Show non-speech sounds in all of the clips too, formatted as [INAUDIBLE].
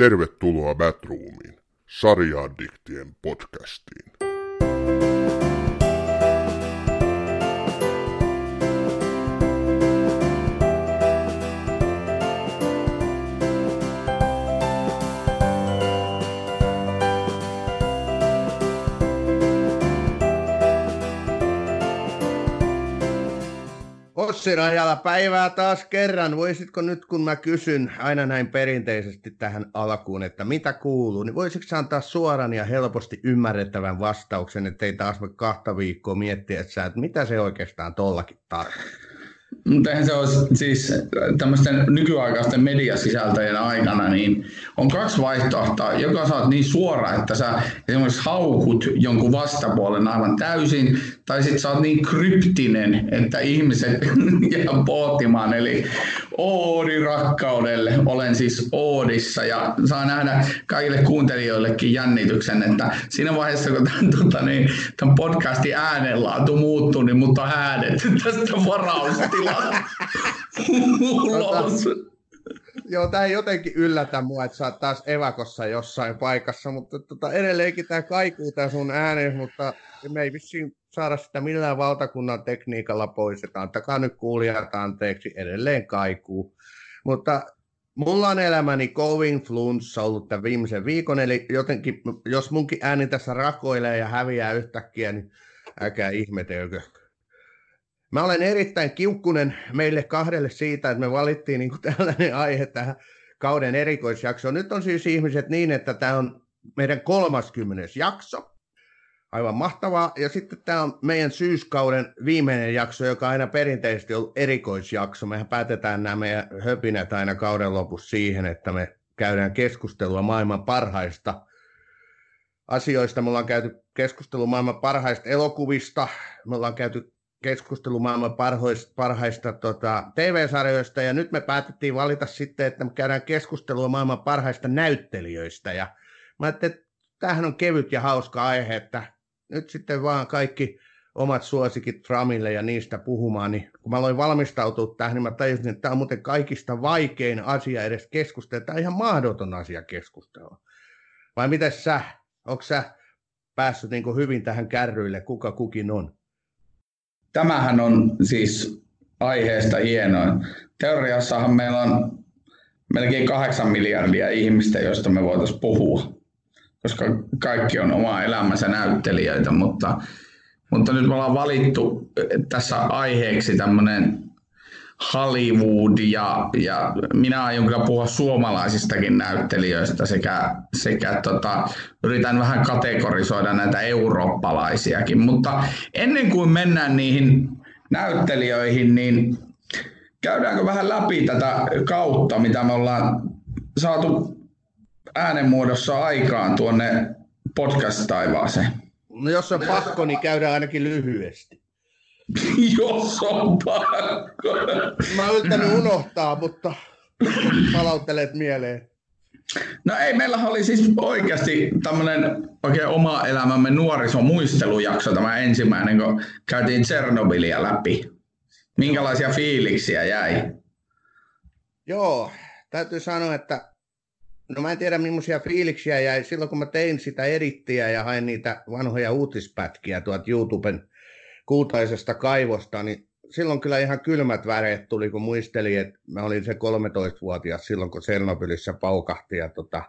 Tervetuloa Batroomiin, sarjaaddiktien podcastiin. Ossi Rajala, päivää taas kerran. Voisitko nyt, kun mä kysyn aina näin perinteisesti tähän alkuun, että mitä kuuluu, niin voisitko antaa suoran ja helposti ymmärrettävän vastauksen, ettei taas voi kahta viikkoa miettiä, että, sä, että mitä se oikeastaan tollakin tarkoittaa? Mutta eihän se olisi siis tämmöisten nykyaikaisten mediasisältöjen aikana, niin on kaksi vaihtoehtoa. Joka saat niin suora, että sä esimerkiksi haukut jonkun vastapuolen aivan täysin, tai sitten sä oot niin kryptinen, että ihmiset [LAUGHS] jää pohtimaan. Eli Oodi rakkaudelle, olen siis Oodissa ja saa nähdä kaikille kuuntelijoillekin jännityksen, että siinä vaiheessa kun tämän, tota, niin, tämän podcastin äänenlaatu muuttuu, niin mutta äänet tästä ulos. Joo, tämä ei jotenkin yllätä mua, että sä oot taas evakossa jossain paikassa, mutta tota, edelleenkin tämä kaikuu tämä sun ääni, mutta me ei vissiin saada sitä millään valtakunnan tekniikalla pois, että antakaa nyt kuulijat anteeksi, edelleen kaikuu. Mutta mulla on elämäni kovin flunssa ollut tämän viimeisen viikon, eli jotenkin, jos munkin ääni tässä rakoilee ja häviää yhtäkkiä, niin älkää ihmetelkö. Mä olen erittäin kiukkunen meille kahdelle siitä, että me valittiin niin kuin tällainen aihe tähän kauden erikoisjaksoon. Nyt on siis ihmiset niin, että tämä on meidän 30. jakso. Aivan mahtavaa. Ja sitten tämä on meidän syyskauden viimeinen jakso, joka aina perinteisesti on erikoisjakso. Mehän päätetään nämä meidän höpinät aina kauden lopussa siihen, että me käydään keskustelua maailman parhaista asioista. Me ollaan käyty keskustelua maailman parhaista elokuvista. Me ollaan käyty keskustelu maailman parhaista, parhaista tota, TV-sarjoista, ja nyt me päätettiin valita sitten, että me käydään keskustelua maailman parhaista näyttelijöistä, ja mä ajattelin, että tämähän on kevyt ja hauska aihe, että nyt sitten vaan kaikki omat suosikit Tramille ja niistä puhumaan, niin kun mä aloin valmistautua tähän, niin mä tajusin, että tämä on muuten kaikista vaikein asia edes keskustella. Tämä on ihan mahdoton asia keskustella. Vai miten sä, onko sä päässyt niin hyvin tähän kärryille, kuka kukin on? Tämähän on siis aiheesta hienoin. Teoriassahan meillä on melkein kahdeksan miljardia ihmistä, joista me voitaisiin puhua, koska kaikki on oma elämänsä näyttelijöitä, mutta, mutta nyt me ollaan valittu tässä aiheeksi tämmöinen Hollywood ja, ja minä aion kyllä puhua suomalaisistakin näyttelijöistä sekä, sekä tota, yritän vähän kategorisoida näitä eurooppalaisiakin. Mutta ennen kuin mennään niihin näyttelijöihin, niin käydäänkö vähän läpi tätä kautta, mitä me ollaan saatu äänenmuodossa aikaan tuonne podcast-taivaaseen? No jos on pakko, niin käydään ainakin lyhyesti. [LAUGHS] Jos on pakko. Mä oon yrittänyt unohtaa, mutta palauttelet mieleen. No ei, meillä oli siis oikeasti tämmöinen oikein oma elämämme nuorison muistelujakso tämä ensimmäinen, kun käytiin Tsernobylia läpi. Minkälaisia fiiliksiä jäi? Joo, täytyy sanoa, että no mä en tiedä millaisia fiiliksiä jäi silloin, kun mä tein sitä edittiä ja hain niitä vanhoja uutispätkiä tuolta YouTuben kultaisesta kaivosta, niin silloin kyllä ihan kylmät väreet tuli, kun muistelin, että mä olin se 13-vuotias silloin, kun Selnobylissä paukahti. Ja tota,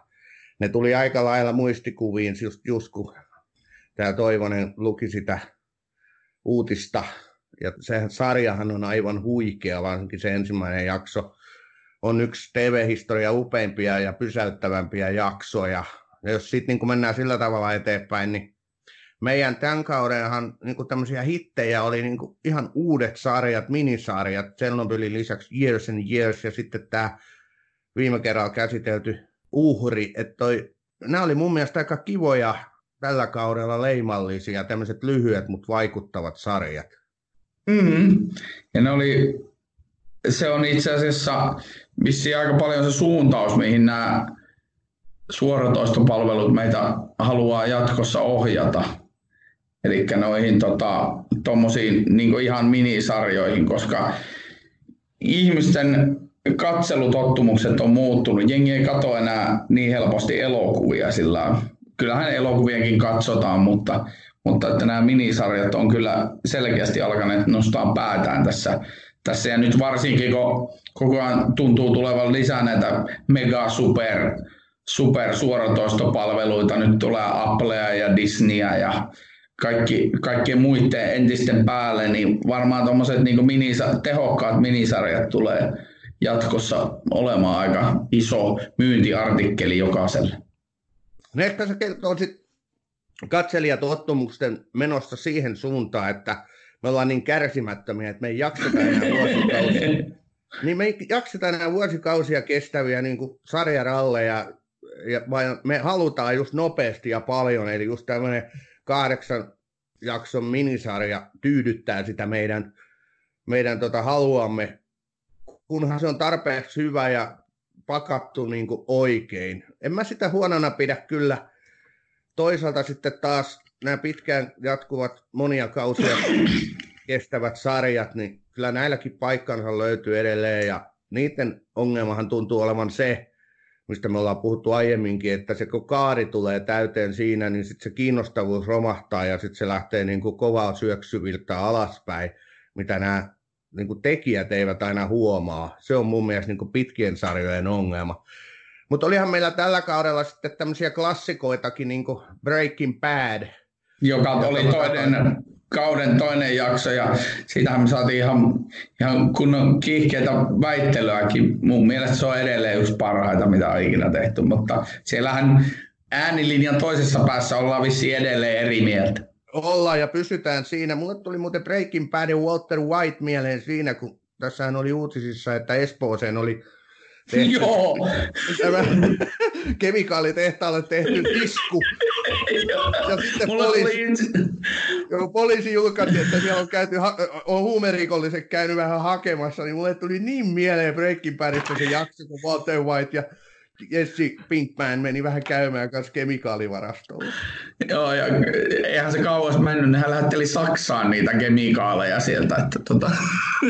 ne tuli aika lailla muistikuviin, just, just kun tämä Toivonen luki sitä uutista. Ja se sarjahan on aivan huikea, varsinkin se ensimmäinen jakso on yksi TV-historia upeimpia ja pysäyttävämpiä jaksoja. Ja jos sitten niin mennään sillä tavalla eteenpäin, niin meidän tämän kaudenhan niin tämmöisiä hittejä oli niin ihan uudet sarjat, minisarjat, Tsernobylin lisäksi Years and Years ja sitten tämä viime kerralla käsitelty uhri, että toi, nämä oli mun mielestä aika kivoja tällä kaudella leimallisia, tämmöiset lyhyet, mutta vaikuttavat sarjat. Mm-hmm. Ja ne oli, se on itse asiassa vissiin aika paljon se suuntaus, mihin nämä suoratoistopalvelut meitä haluaa jatkossa ohjata. Eli noihin tota, niin ihan minisarjoihin, koska ihmisten katselutottumukset on muuttunut. Jengi ei katso enää niin helposti elokuvia sillä Kyllähän elokuvienkin katsotaan, mutta, mutta että nämä minisarjat on kyllä selkeästi alkaneet nostaa päätään tässä, tässä. Ja nyt varsinkin, kun koko ajan tuntuu tulevan lisää näitä mega super, super suoratoistopalveluita, nyt tulee Applea ja Disneyä ja kaikki, kaikkien muiden entisten päälle, niin varmaan tuommoiset niin minisa, tehokkaat minisarjat tulee jatkossa olemaan aika iso myyntiartikkeli jokaiselle. No ehkä se kertoo sitten katselijatottumusten menossa siihen suuntaan, että me ollaan niin kärsimättömiä, että me ei jakseta enää [LAUGHS] vuosikausia. niin me ei jakseta enää vuosikausia kestäviä niin kuin sarjaralleja, ja vaan me halutaan just nopeasti ja paljon, eli just tämmöinen kahdeksan jakson minisarja tyydyttää sitä meidän, meidän tota haluamme, kunhan se on tarpeeksi hyvä ja pakattu niin kuin oikein. En mä sitä huonona pidä kyllä. Toisaalta sitten taas nämä pitkään jatkuvat monia kausia kestävät sarjat, niin kyllä näilläkin paikkansa löytyy edelleen ja niiden ongelmahan tuntuu olevan se, mistä me ollaan puhuttu aiemminkin, että se kun kaari tulee täyteen siinä, niin sitten se kiinnostavuus romahtaa ja sitten se lähtee niin kuin kovaa syöksyviltä alaspäin, mitä nämä niin kuin tekijät eivät aina huomaa. Se on mun mielestä niin kuin pitkien sarjojen ongelma. Mutta olihan meillä tällä kaudella sitten tämmöisiä klassikoitakin, niin kuin Breaking Bad. Joka oli toinen, kauden toinen jakso ja siitähän me saatiin ihan, ihan kunnon kiihkeitä väittelyäkin. Mun mielestä se on edelleen yksi parhaita, mitä on ikinä tehty, mutta siellähän äänilinjan toisessa päässä ollaan vissi edelleen eri mieltä. Ollaan ja pysytään siinä. Mulle tuli muuten Breaking Badin Walter White mieleen siinä, kun tässähän oli uutisissa, että Espooseen oli [LAUGHS] tehty, Joo. [LAUGHS] Tämä kemikaalitehtaalle tehty isku. Ja sitten poliisi, oli... poliisi julkaisi, että siellä on, käyty, on huumerikolliset käynyt vähän hakemassa, niin mulle tuli niin mieleen Breaking Badista se jakso, kun Walter White ja Jesse Pinkman meni vähän käymään kanssa kemikaalivarastolla. Joo, ja eihän se kauas mennyt, niin hän lähetteli Saksaan niitä kemikaaleja sieltä, että tota,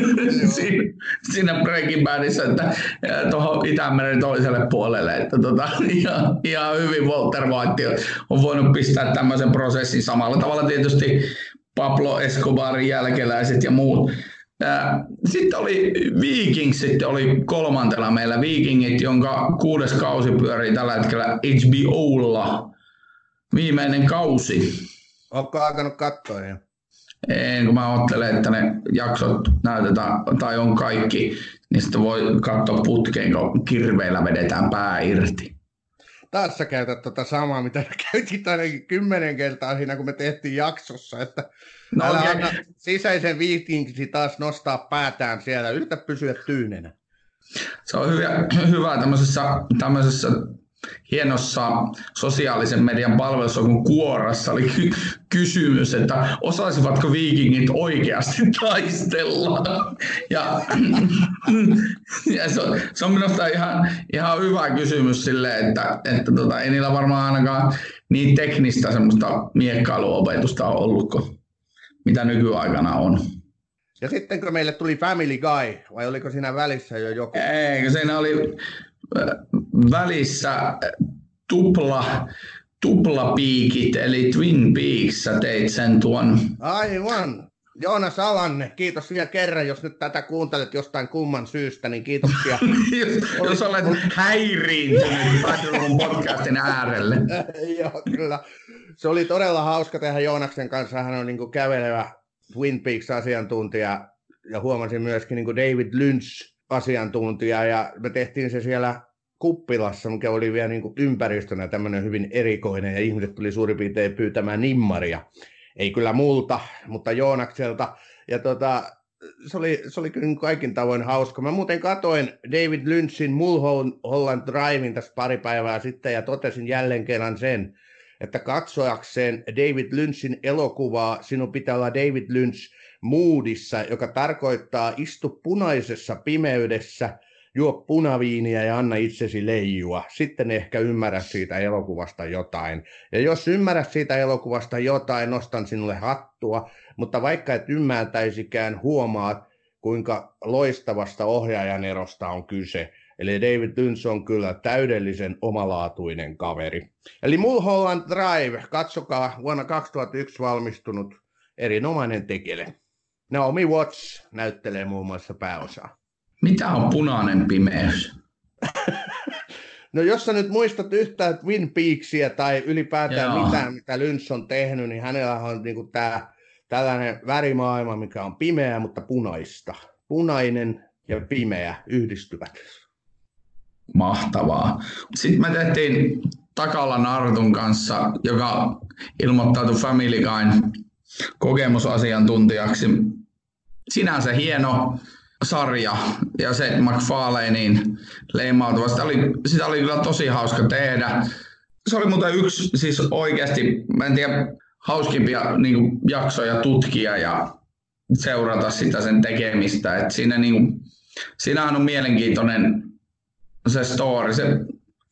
[LAUGHS] siinä, siinä Breaking Badissa, että tuohon Itämeren toiselle puolelle, että tota, ihan, ihan hyvin Walter White on voinut pistää tämmöisen prosessin samalla tavalla tietysti Pablo Escobarin jälkeläiset ja muut sitten oli Vikings, sitten oli kolmantena meillä Vikingit, jonka kuudes kausi pyörii tällä hetkellä HBOlla. Viimeinen kausi. Onko alkanut katsoa jo? En, kun mä ajattelen, että ne jaksot näytetään, tai on kaikki, niin sitten voi katsoa putkeen, kun kirveillä vedetään pää irti. Taas sä käytät tota samaa, mitä käytit ainakin kymmenen kertaa siinä, kun me tehtiin jaksossa, että No Älä anna sisäisen viikinkisi taas nostaa päätään siellä. Yritä pysyä tyynenä. Se on hyvä, hyvä tämmöisessä, tämmöisessä hienossa sosiaalisen median palvelussa kun Kuorassa oli ky- kysymys, että osaisivatko viikingit oikeasti [LAUGHS] taistella. Ja, ja se, on, se on minusta ihan, ihan hyvä kysymys sille, että, että tota, ei niillä varmaan ainakaan niin teknistä semmoista miekkailuopetusta ole ollut, kun mitä nykyaikana on. Ja sitten kun meille tuli Family Guy, vai oliko siinä välissä jo joku? Eikö siinä oli välissä äh, tupla, tuplapiikit, eli Twin Peaks, sä teit sen tuon. Aivan. Joonas Alanne, kiitos vielä kerran, jos nyt tätä kuuntelet jostain kumman syystä, niin kiitoksia. [LAUGHS] jos, jos olet häiriintynyt podcastin äärelle. [LAUGHS] Joo, kyllä se oli todella hauska tehdä Joonaksen kanssa. Hän on niin kuin kävelevä Twin Peaks-asiantuntija ja huomasin myöskin niin kuin David Lynch-asiantuntija ja me tehtiin se siellä kuppilassa, mikä oli vielä niin kuin ympäristönä tämmöinen hyvin erikoinen ja ihmiset tuli suurin piirtein pyytämään nimmaria. Ei kyllä multa, mutta Joonakselta. Ja tota, se oli, se oli kyllä kaikin tavoin hauska. Mä muuten katoin David Lynchin Mulholland Drivein tässä pari päivää sitten ja totesin jälleen kerran sen, että katsoakseen David Lynchin elokuvaa sinun pitää olla David Lynch moodissa, joka tarkoittaa istu punaisessa pimeydessä, juo punaviiniä ja anna itsesi leijua. Sitten ehkä ymmärrät siitä elokuvasta jotain. Ja jos ymmärrät siitä elokuvasta jotain, nostan sinulle hattua. Mutta vaikka et ymmärtäisikään, huomaat, kuinka loistavasta ohjaajan erosta on kyse. Eli David Lynch on kyllä täydellisen omalaatuinen kaveri. Eli Mulholland Drive, katsokaa, vuonna 2001 valmistunut erinomainen tekele. Naomi Watts näyttelee muun muassa pääosaa. Mitä on punainen pimeys? [LAUGHS] no jos sä nyt muistat yhtään Twin Peaksia tai ylipäätään Joo. mitään, mitä Lynch on tehnyt, niin hänellä on niinku tää, tällainen värimaailma, mikä on pimeä, mutta punaista. Punainen ja pimeä yhdistyvät. Mahtavaa. Sitten me tehtiin Takala Nartun kanssa, joka ilmoittautui Family Guyn kokemusasiantuntijaksi. Sinänsä hieno sarja ja se McFarlanein leimautuva. Sitä oli, sitä oli kyllä tosi hauska tehdä. Se oli muuten yksi siis oikeasti, mä en tiedä, hauskimpia niin kuin, jaksoja tutkia ja seurata sitä sen tekemistä. Et siinä, niin kuin, siinähän on mielenkiintoinen se story. Se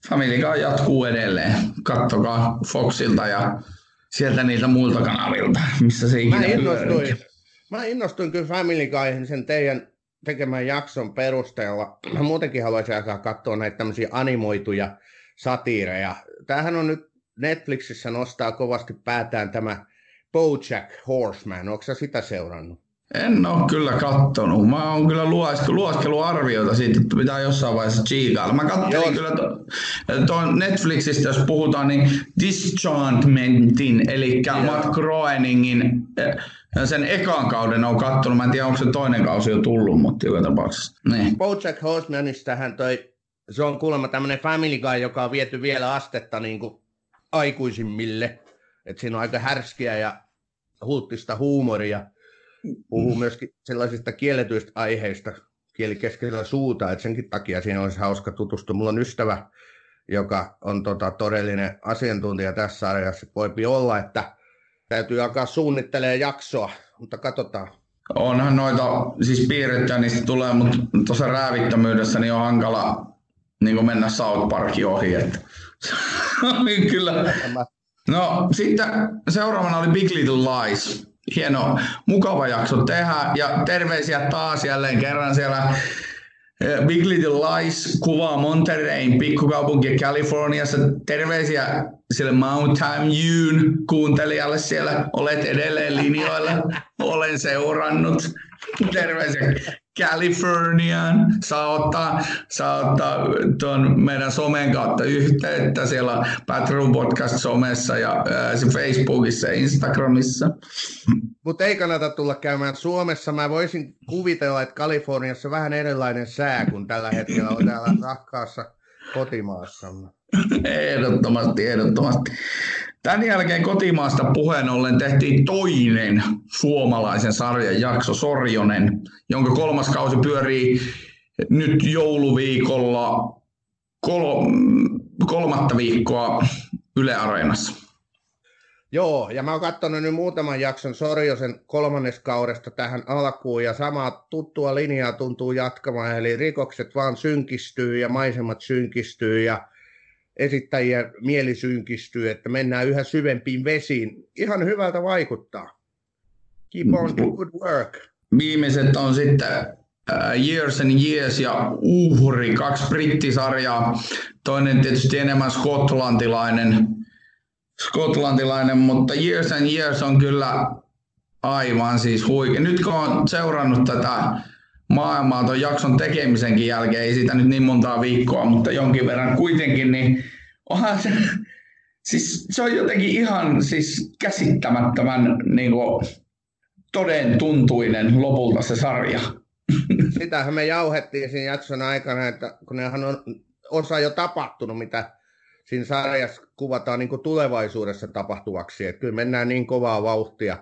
Family Guy jatkuu edelleen. Kattokaa Foxilta ja sieltä niiltä muilta kanavilta, missä se ikinä mä innostuin, mä innostuin kyllä Family Guy sen teidän tekemään jakson perusteella. Mä muutenkin haluaisin alkaa katsoa näitä tämmöisiä animoituja satiireja. Tämähän on nyt Netflixissä nostaa kovasti päätään tämä Bojack Horseman. Onko sä sitä seurannut? En ole kyllä kattonut. Mä oon kyllä luoskellut arvioita siitä, että pitää jossain vaiheessa chiikailla. Mä katsoin kyllä tuon to, Netflixistä, jos puhutaan, niin Dischantmentin, eli yeah. Matt Groeningin eh, sen ekan kauden on kattonut. Mä en tiedä, onko se toinen kausi jo tullut, mutta joka tapauksessa. Niin. Bojack Horsemanistahan toi, se on kuulemma tämmöinen Family Guy, joka on viety vielä astetta niin kuin aikuisimmille. että siinä on aika härskiä ja hulttista huumoria puhuu myöskin sellaisista kielletyistä aiheista kieli keskellä suuta, että senkin takia siinä olisi hauska tutustua. Mulla on ystävä, joka on tota, todellinen asiantuntija tässä sarjassa. Voipi olla, että täytyy alkaa suunnittelemaan jaksoa, mutta katsotaan. Onhan noita, siis piirrettyä niistä tulee, mutta tuossa räävittömyydessä niin on hankala niin mennä South Parkin ohi. Että. [LAUGHS] Kyllä. No sitten seuraavana oli Big Little Lies hieno, mukava jakso tehdä. Ja terveisiä taas jälleen kerran siellä eh, Big Little Lies kuvaa Monterreyn pikkukaupunki Californiassa. Terveisiä sille Mountain Viewn kuuntelijalle siellä. Olet edelleen linjoilla. Olen seurannut. Terveisiä Californiaan. Saa ottaa, saa ottaa tuon meidän somen kautta yhteyttä siellä Patreon Podcast somessa ja ää, Facebookissa ja Instagramissa. Mutta ei kannata tulla käymään Suomessa. Mä voisin kuvitella, että Kaliforniassa vähän erilainen sää kuin tällä hetkellä on täällä rakkaassa kotimaassamme. Ehdottomasti, ehdottomasti. Tämän jälkeen kotimaasta puheen ollen tehtiin toinen suomalaisen sarjan jakso, Sorjonen, jonka kolmas kausi pyörii nyt jouluviikolla kol- kolmatta viikkoa Yle Areenassa. Joo, ja mä oon katsonut nyt muutaman jakson Sorjosen kolmannes kaudesta tähän alkuun, ja samaa tuttua linjaa tuntuu jatkamaan, eli rikokset vaan synkistyy ja maisemat synkistyy, ja esittäjien mieli synkistyy, että mennään yhä syvempiin vesiin. Ihan hyvältä vaikuttaa. Keep on good work. Viimeiset on sitten uh, Years and Years ja Uhri, kaksi brittisarjaa. Toinen tietysti enemmän skotlantilainen, skotlantilainen, mutta Years and Years on kyllä aivan siis huikea. Nyt kun on seurannut tätä maailmaa tuon jakson tekemisenkin jälkeen, ei siitä nyt niin montaa viikkoa, mutta jonkin verran kuitenkin, niin onhan se, siis se on jotenkin ihan siis käsittämättömän niin kuin, toden tuntuinen lopulta se sarja. [LAUGHS] Sitähän me jauhettiin siinä jakson aikana, että kun nehän on osa jo tapahtunut, mitä siinä sarjassa kuvataan niin kuin tulevaisuudessa tapahtuvaksi. Että kyllä mennään niin kovaa vauhtia.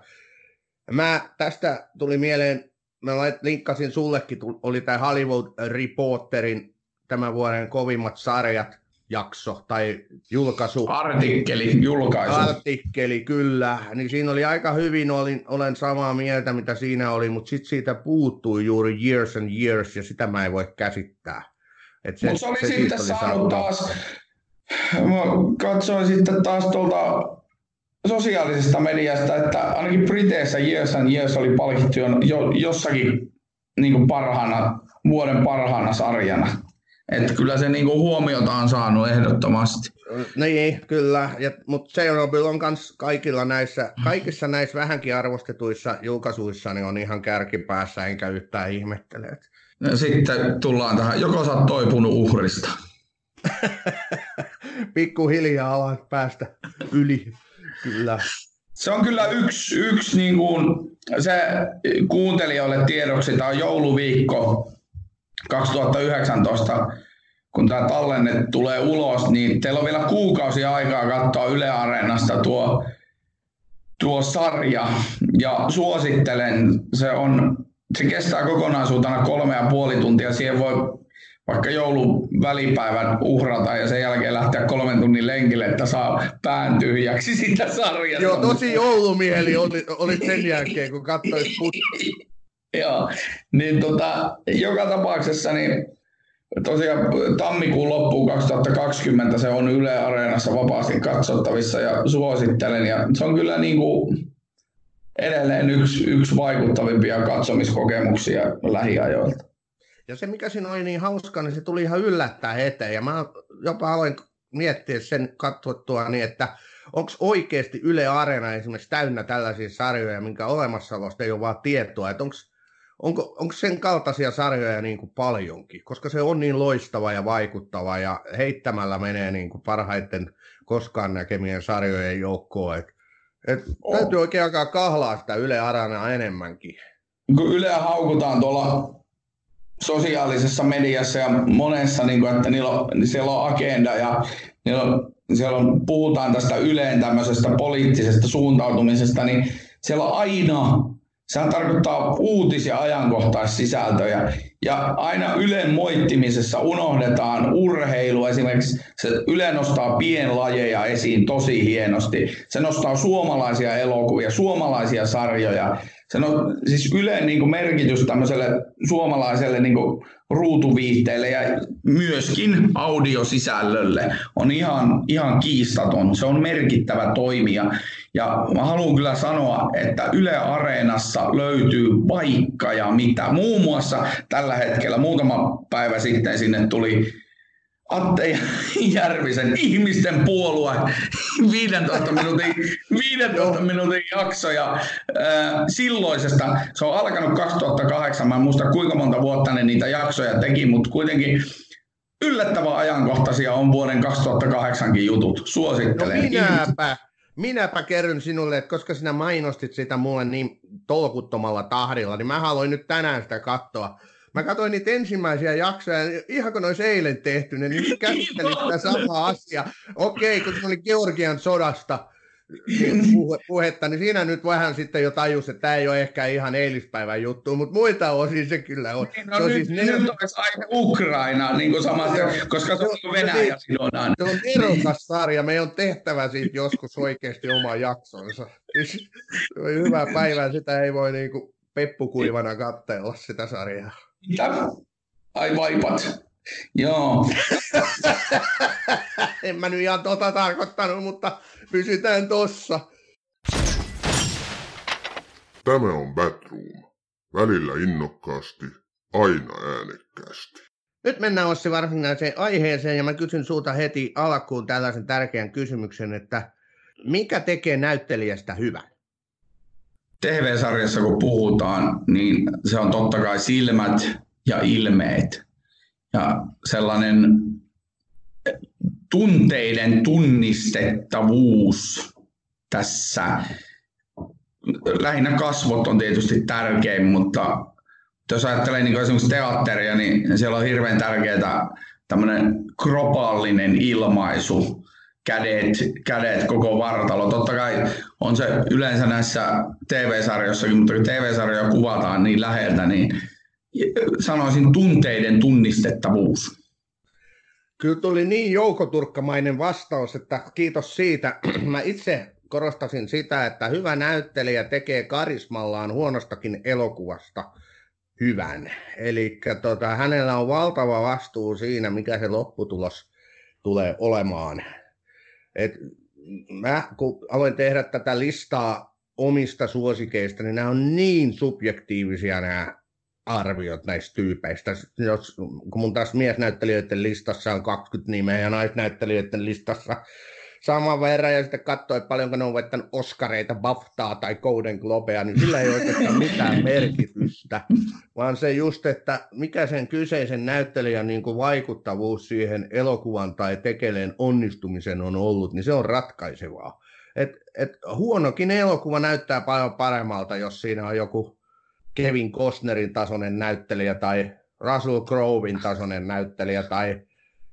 Mä tästä tuli mieleen mä linkkasin sullekin, oli tämä Hollywood Reporterin tämän vuoden kovimmat sarjat jakso tai julkaisu. Artikkeli, julkaisu. Artikkeli, kyllä. Niin siinä oli aika hyvin, olin, olen samaa mieltä mitä siinä oli, mutta sitten siitä puuttui juuri years and years ja sitä mä en voi käsittää. Mutta se, se oli se sitten saanut taas, mä katsoin sitten taas tuolta sosiaalisesta mediasta, että ainakin Briteissä Years and Years oli palkittu jo, jossakin niin kuin parhaana, vuoden parhaana sarjana. Että kyllä se niin kuin huomiota on saanut ehdottomasti. Niin, kyllä. Ja, mutta Chernobyl on myös kaikilla näissä, kaikissa näissä vähänkin arvostetuissa julkaisuissa niin on ihan kärkipäässä, enkä yhtään ihmettele. Ja sitten tullaan tähän, joko sä oot toipunut uhrista. [LAUGHS] Pikkuhiljaa alan päästä yli, kyllä. Se on kyllä yksi, yksi niin kuin, se kuuntelijoille tiedoksi, tämä on jouluviikko 2019, kun tämä tallenne tulee ulos, niin teillä on vielä kuukausi aikaa katsoa Yle Areenasta tuo, tuo sarja. Ja suosittelen, se, on, se kestää kokonaisuutena kolme ja puoli tuntia. Siihen voi vaikka joulun välipäivän uhrata ja sen jälkeen lähteä kolmen tunnin lenkille, että saa pään tyhjäksi [LAUGHS] sitä sarjasta. Joo, tosi joulumieli oli, oli sen jälkeen, kun katsoit [LAUGHS] Joo, niin tota, joka tapauksessa niin tosiaan tammikuun loppuun 2020 se on Yle Areenassa vapaasti katsottavissa ja suosittelen. Ja se on kyllä niin kuin edelleen yksi, yksi vaikuttavimpia katsomiskokemuksia lähiajoilta. Ja se, mikä siinä oli niin hauska, niin se tuli ihan yllättää eteen. Ja mä jopa aloin miettiä sen katsottua niin, että onko oikeasti Yle Areena esimerkiksi täynnä tällaisia sarjoja, minkä olemassaolosta ei ole vaan tietoa, että onko onko, onko sen kaltaisia sarjoja niin kuin paljonkin, koska se on niin loistava ja vaikuttava ja heittämällä menee niin kuin parhaiten koskaan näkemien sarjojen joukkoon. Et, et täytyy oikein alkaa kahlaa sitä Yle Aranaa enemmänkin. Kun Yle haukutaan tuolla sosiaalisessa mediassa ja monessa, niin kuin, että niillä on, siellä on agenda ja niillä on, siellä on, puhutaan tästä Yleen tämmöisestä poliittisesta suuntautumisesta, niin siellä on aina Sehän tarkoittaa uutis- ja ajankohtaissisältöjä. Ja aina Ylen moittimisessa unohdetaan urheilu. Esimerkiksi se Yle nostaa pienlajeja esiin tosi hienosti. Se nostaa suomalaisia elokuvia, suomalaisia sarjoja. On siis Ylen niin kuin merkitys tämmöiselle suomalaiselle niin kuin ruutuviihteelle ja myöskin audiosisällölle on ihan, ihan kiistaton. Se on merkittävä toimija. Ja mä haluan kyllä sanoa, että Yle Areenassa löytyy vaikka ja mitä. Muun muassa tällä hetkellä muutama päivä sitten sinne tuli Atte Järvisen ihmisten puolue 15 minuutin, 15 minuutin jakso ja silloisesta, se on alkanut 2008, mä en muista kuinka monta vuotta ne niitä jaksoja teki, mutta kuitenkin yllättävän ajankohtaisia on vuoden 2008 jutut. Suosittelen. No minäpä, minäpä kerron sinulle, että koska sinä mainostit sitä mulle niin tolkuttomalla tahdilla, niin mä haluan nyt tänään sitä katsoa. Mä katsoin niitä ensimmäisiä jaksoja, ihan kun olisi eilen tehty, niin käsittelin sitä samaa asiaa. Okei, kun se oli Georgian sodasta, niin puhetta, niin siinä nyt vähän sitten jo tajus, että tämä ei ole ehkä ihan eilispäivän juttu, mutta muita osin se kyllä on. Niin, no se on nyt, siis nyt olisi aihe Ukraina, niin kuin sama, se, koska se on Venäjä sidonnainen. Se on erokas sarja, meidän on tehtävä siitä joskus oikeasti oma jaksonsa. Se on hyvä päivä, sitä ei voi niin kuin peppukuivana katsella sitä sarjaa. Mitä? Ai vaipat. Joo. [LAUGHS] en mä nyt ihan tota tarkoittanut, mutta pysytään tossa. Tämä on Batroom. Välillä innokkaasti, aina äänekkäästi. Nyt mennään Ossi varsinaiseen aiheeseen ja mä kysyn sulta heti alkuun tällaisen tärkeän kysymyksen, että mikä tekee näyttelijästä hyvän? TV-sarjassa kun puhutaan, niin se on totta kai silmät ja ilmeet. Ja sellainen tunteiden tunnistettavuus tässä. Lähinnä kasvot on tietysti tärkein, mutta jos ajattelee niin esimerkiksi teatteria, niin siellä on hirveän tärkeää tämmöinen kropallinen ilmaisu, kädet, kädet, koko vartalo. Totta kai on se yleensä näissä TV-sarjoissakin, mutta kun TV-sarjoja kuvataan niin läheltä, niin sanoisin tunteiden tunnistettavuus. Kyllä tuli niin joukoturkkamainen vastaus, että kiitos siitä. [CLEARS THROAT] Mä itse korostasin sitä, että hyvä näyttelijä tekee karismallaan huonostakin elokuvasta hyvän. Eli tota, hänellä on valtava vastuu siinä, mikä se lopputulos tulee olemaan. Et mä kun aloin tehdä tätä listaa omista suosikeista, niin nämä on niin subjektiivisia nämä arviot näistä tyypeistä. Jos, kun mun taas miesnäyttelijöiden listassa on 20 nimeä ja naisnäyttelijöiden listassa saman verran ja sitten katsoi, paljonko ne on voittanut Oscareita, Baftaa tai Golden Globea, niin sillä ei oikeastaan mitään [LAUGHS] merkitystä, vaan se just, että mikä sen kyseisen näyttelijän niin kuin vaikuttavuus siihen elokuvan tai tekeleen onnistumisen on ollut, niin se on ratkaisevaa. Et, et huonokin elokuva näyttää paljon paremmalta, jos siinä on joku Kevin Costnerin tasoinen näyttelijä tai Russell Crowein tasoinen näyttelijä tai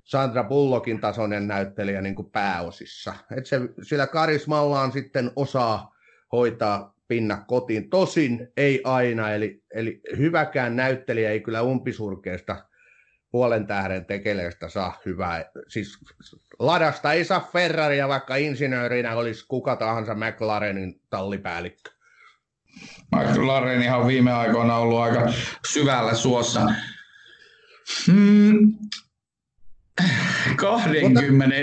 Sandra Bullockin tasoinen näyttelijä niin kuin pääosissa. Et se, sillä karismallaan sitten osaa hoitaa pinna kotiin. Tosin ei aina, eli, eli hyväkään näyttelijä ei kyllä umpisurkeesta puolen tähden tekeleestä saa hyvää. Siis ladasta ei saa Ferraria, vaikka insinöörinä olisi kuka tahansa McLarenin tallipäällikkö. McLaren ihan viime aikoina ollut aika syvällä suossa. Hmm, 20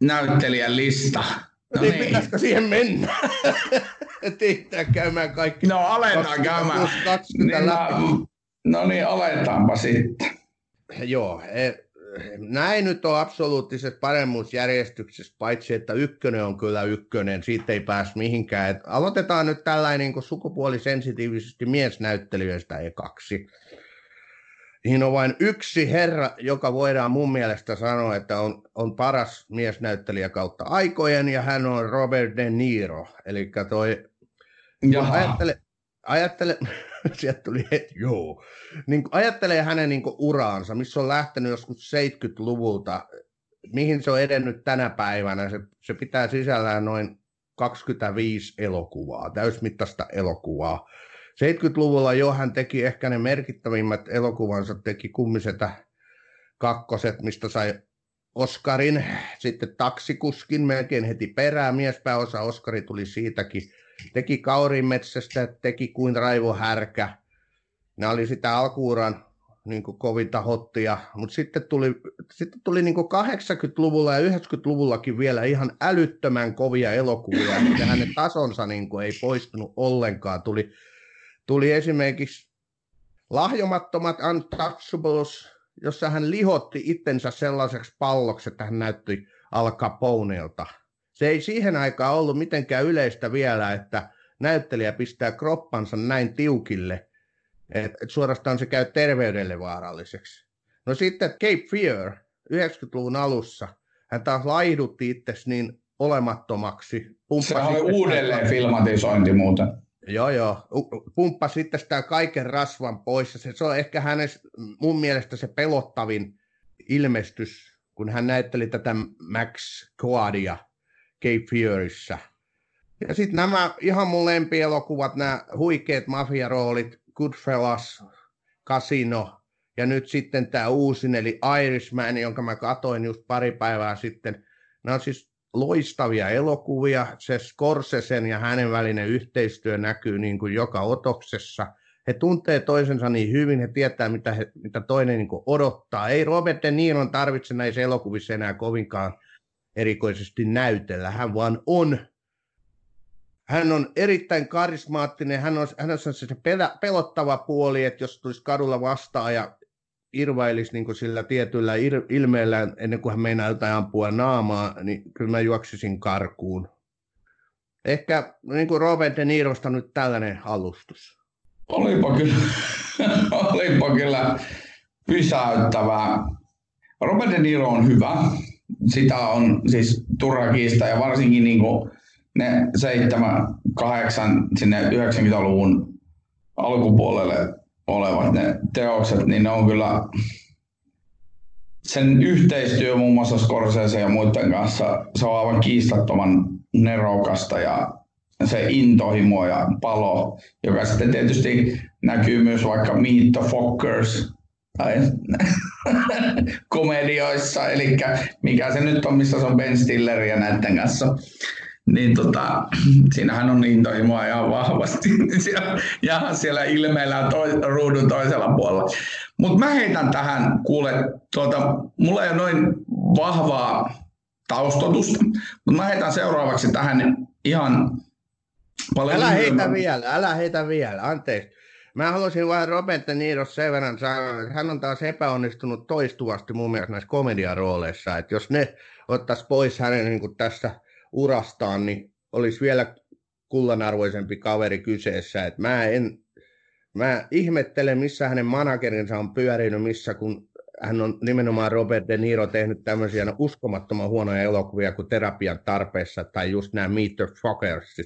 näyttelijän lista. No niin, niin. pitäisikö siihen mennä? [LAUGHS] Tehtää käymään kaikki. No aletaan käymään. 20 niin, no, no niin, aletaanpa sitten. Joo, näin nyt on absoluuttisessa paremmuusjärjestyksessä, paitsi että ykkönen on kyllä ykkönen, siitä ei pääs mihinkään. Et aloitetaan nyt tällainen niin sukupuolisensitiivisesti miesnäyttelijöistä ekaksi niin on vain yksi herra, joka voidaan mun mielestä sanoa, että on, on paras miesnäyttelijä kautta aikojen, ja hän on Robert De Niro. Eli toi, ajattele, ajattele [LAUGHS] sieltä tuli heti, joo, niin ajattelee hänen niin uraansa, missä on lähtenyt joskus 70-luvulta, mihin se on edennyt tänä päivänä. Se, se pitää sisällään noin 25 elokuvaa, täysmittaista elokuvaa. 70-luvulla jo hän teki ehkä ne merkittävimmät elokuvansa, teki kummisetä kakkoset, mistä sai Oscarin, sitten taksikuskin melkein heti perään, miespääosa Oscari tuli siitäkin, teki Kaurin metsästä, teki kuin Raivo Härkä, nämä oli sitä alkuuran niin kuin kovinta hottia, mutta sitten tuli, sitten tuli niin kuin 80-luvulla ja 90-luvullakin vielä ihan älyttömän kovia elokuvia, ja hänen tasonsa niin kuin ei poistunut ollenkaan. Tuli Tuli esimerkiksi lahjomattomat Untouchables, jossa hän lihotti itsensä sellaiseksi palloksi, että hän näytti Al Caponeelta. Se ei siihen aikaan ollut mitenkään yleistä vielä, että näyttelijä pistää kroppansa näin tiukille, että suorastaan se käy terveydelle vaaralliseksi. No sitten Cape Fear 90-luvun alussa, hän taas laihdutti itsesi niin olemattomaksi. Se oli uudelleen filmatisointi muuten. Joo, joo. Pumppa sitten sitä kaiken rasvan pois. Se, se on ehkä hänen, mun mielestä se pelottavin ilmestys, kun hän näytteli tätä Max Coadia Cape Fearissa. Ja sitten nämä ihan mun lempielokuvat, nämä huikeat mafiaroolit, Goodfellas, Casino ja nyt sitten tämä uusin eli Irishman, jonka mä katoin just pari päivää sitten. Nämä on siis loistavia elokuvia. Se Scorsesen ja hänen välinen yhteistyö näkyy niin kuin joka otoksessa. He tuntee toisensa niin hyvin, he tietää, mitä, he, mitä toinen niin odottaa. Ei Robert De Niron tarvitse näissä elokuvissa enää kovinkaan erikoisesti näytellä. Hän vaan on. Hän on erittäin karismaattinen, hän on, hän on se pelottava puoli, että jos tulisi kadulla vastaan ja irvailisi niin sillä tietyllä ilmeellä ennen kuin hän meinaa jotain ampua naamaa, niin kyllä mä juoksisin karkuun. Ehkä niin kuin Robert De Nirosta nyt tällainen alustus. Olipa kyllä, [LAUGHS] olipa kyllä pysäyttävää. Robert De Niro on hyvä. Sitä on siis turha ja varsinkin niin kuin ne 7, 8 sinne 90-luvun alkupuolelle olevat ne teokset, niin ne on kyllä sen yhteistyö muun muassa Scorsese ja muiden kanssa, se on aivan kiistattoman nerokasta ja se intohimo ja palo, joka sitten tietysti näkyy myös vaikka Meet the Fockers tai [LAUGHS] komedioissa, eli mikä se nyt on, missä se on Ben Stiller ja näiden kanssa niin tota, siinähän on intohimoa ihan vahvasti [LAUGHS] ja siellä ilmeellään toi, ruudun toisella puolella. Mutta mä heitän tähän, kuule, tuota, mulla ei ole noin vahvaa taustotusta, mutta mä heitän seuraavaksi tähän ihan paljon... Älä heitä vielä, älä heitä vielä, anteeksi. Mä haluaisin vain Robert De Niro sen verran sanoa, että hän on taas epäonnistunut toistuvasti mun mielestä näissä komediarooleissa, että jos ne ottaisi pois hänen niin kuin tässä urastaan, niin olisi vielä kullanarvoisempi kaveri kyseessä. Että mä en, mä ihmettelen, missä hänen managerinsa on pyörinyt, missä kun hän on nimenomaan Robert De Niro tehnyt tämmöisiä uskomattoman huonoja elokuvia kuin Terapian tarpeessa tai just nämä Meet the Fuckers.